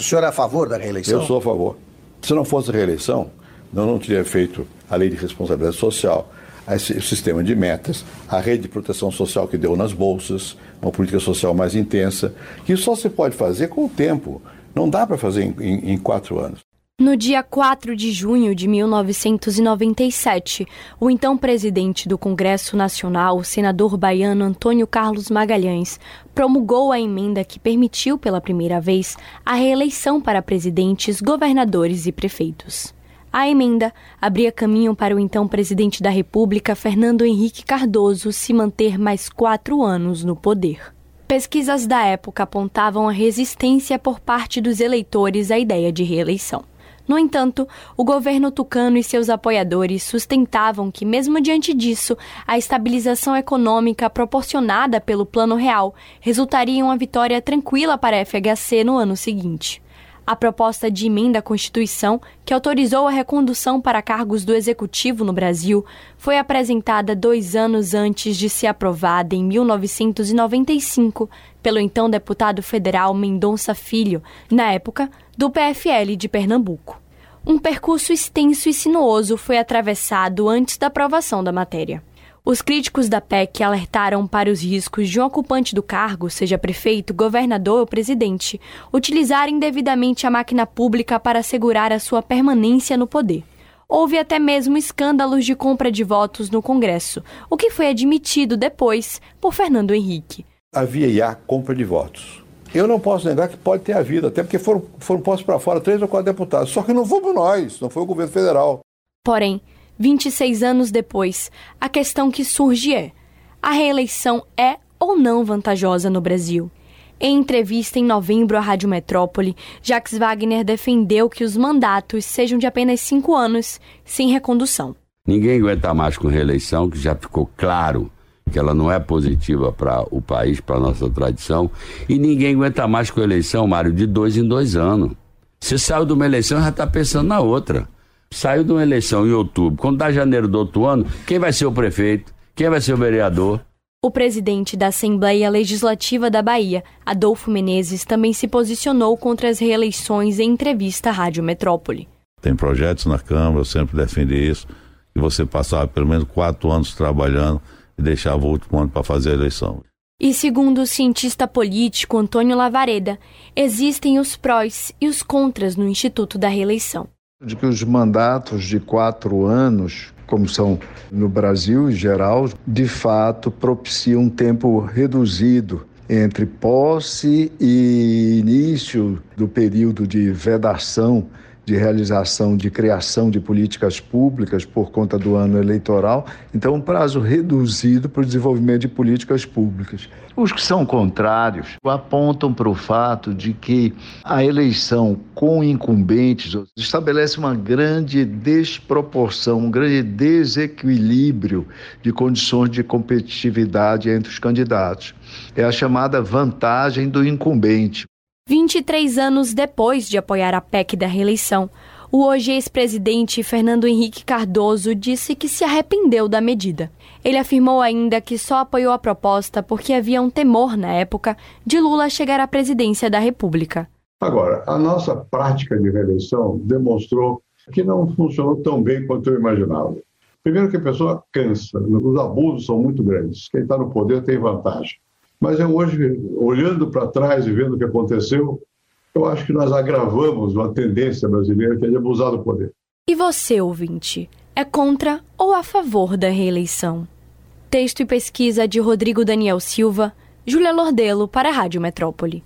O senhor é a favor da reeleição? Eu sou a favor. Se não fosse a reeleição, eu não teria feito a lei de responsabilidade social, o sistema de metas, a rede de proteção social que deu nas bolsas, uma política social mais intensa, que só se pode fazer com o tempo. Não dá para fazer em, em, em quatro anos. No dia 4 de junho de 1997, o então presidente do Congresso Nacional, o senador baiano Antônio Carlos Magalhães, promulgou a emenda que permitiu pela primeira vez a reeleição para presidentes, governadores e prefeitos. A emenda abria caminho para o então presidente da República, Fernando Henrique Cardoso, se manter mais quatro anos no poder. Pesquisas da época apontavam a resistência por parte dos eleitores à ideia de reeleição. No entanto, o governo tucano e seus apoiadores sustentavam que, mesmo diante disso, a estabilização econômica proporcionada pelo Plano Real resultaria em uma vitória tranquila para a FHC no ano seguinte. A proposta de emenda à Constituição, que autorizou a recondução para cargos do Executivo no Brasil, foi apresentada dois anos antes de ser aprovada, em 1995, pelo então deputado federal Mendonça Filho, na época, do PFL de Pernambuco. Um percurso extenso e sinuoso foi atravessado antes da aprovação da matéria. Os críticos da PEC alertaram para os riscos de um ocupante do cargo, seja prefeito, governador ou presidente, utilizar indevidamente a máquina pública para assegurar a sua permanência no poder. Houve até mesmo escândalos de compra de votos no Congresso, o que foi admitido depois por Fernando Henrique. Havia já compra de votos. Eu não posso negar que pode ter havido, até porque foram, foram postos para fora três ou quatro deputados. Só que não fomos nós, não foi o governo federal. Porém, 26 anos depois, a questão que surge é: a reeleição é ou não vantajosa no Brasil? Em entrevista em novembro à Rádio Metrópole, Jacques Wagner defendeu que os mandatos sejam de apenas cinco anos, sem recondução. Ninguém aguenta mais com reeleição, que já ficou claro que ela não é positiva para o país, para a nossa tradição, e ninguém aguenta mais com a eleição, Mário, de dois em dois anos. Você saiu de uma eleição já está pensando na outra. Saiu de uma eleição em outubro, quando dá janeiro do outro ano, quem vai ser o prefeito? Quem vai ser o vereador? O presidente da Assembleia Legislativa da Bahia, Adolfo Menezes, também se posicionou contra as reeleições em entrevista à Rádio Metrópole. Tem projetos na Câmara, eu sempre defendi isso, que você passava pelo menos quatro anos trabalhando e deixava o último ano para fazer a eleição. E segundo o cientista político Antônio Lavareda, existem os prós e os contras no Instituto da Reeleição. De que os mandatos de quatro anos, como são no Brasil em geral, de fato propiciam um tempo reduzido entre posse e início do período de vedação de realização, de criação de políticas públicas por conta do ano eleitoral, então um prazo reduzido para o desenvolvimento de políticas públicas. Os que são contrários apontam para o fato de que a eleição com incumbentes estabelece uma grande desproporção, um grande desequilíbrio de condições de competitividade entre os candidatos. É a chamada vantagem do incumbente. 23 anos depois de apoiar a PEC da reeleição, o hoje ex-presidente Fernando Henrique Cardoso disse que se arrependeu da medida. Ele afirmou ainda que só apoiou a proposta porque havia um temor na época de Lula chegar à presidência da República. Agora, a nossa prática de reeleição demonstrou que não funcionou tão bem quanto eu imaginava. Primeiro que a pessoa cansa, os abusos são muito grandes. Quem está no poder tem vantagem. Mas eu hoje, olhando para trás e vendo o que aconteceu, eu acho que nós agravamos uma tendência brasileira que é de abusar do poder. E você, ouvinte, é contra ou a favor da reeleição? Texto e pesquisa de Rodrigo Daniel Silva, Júlia Lordelo para a Rádio Metrópole.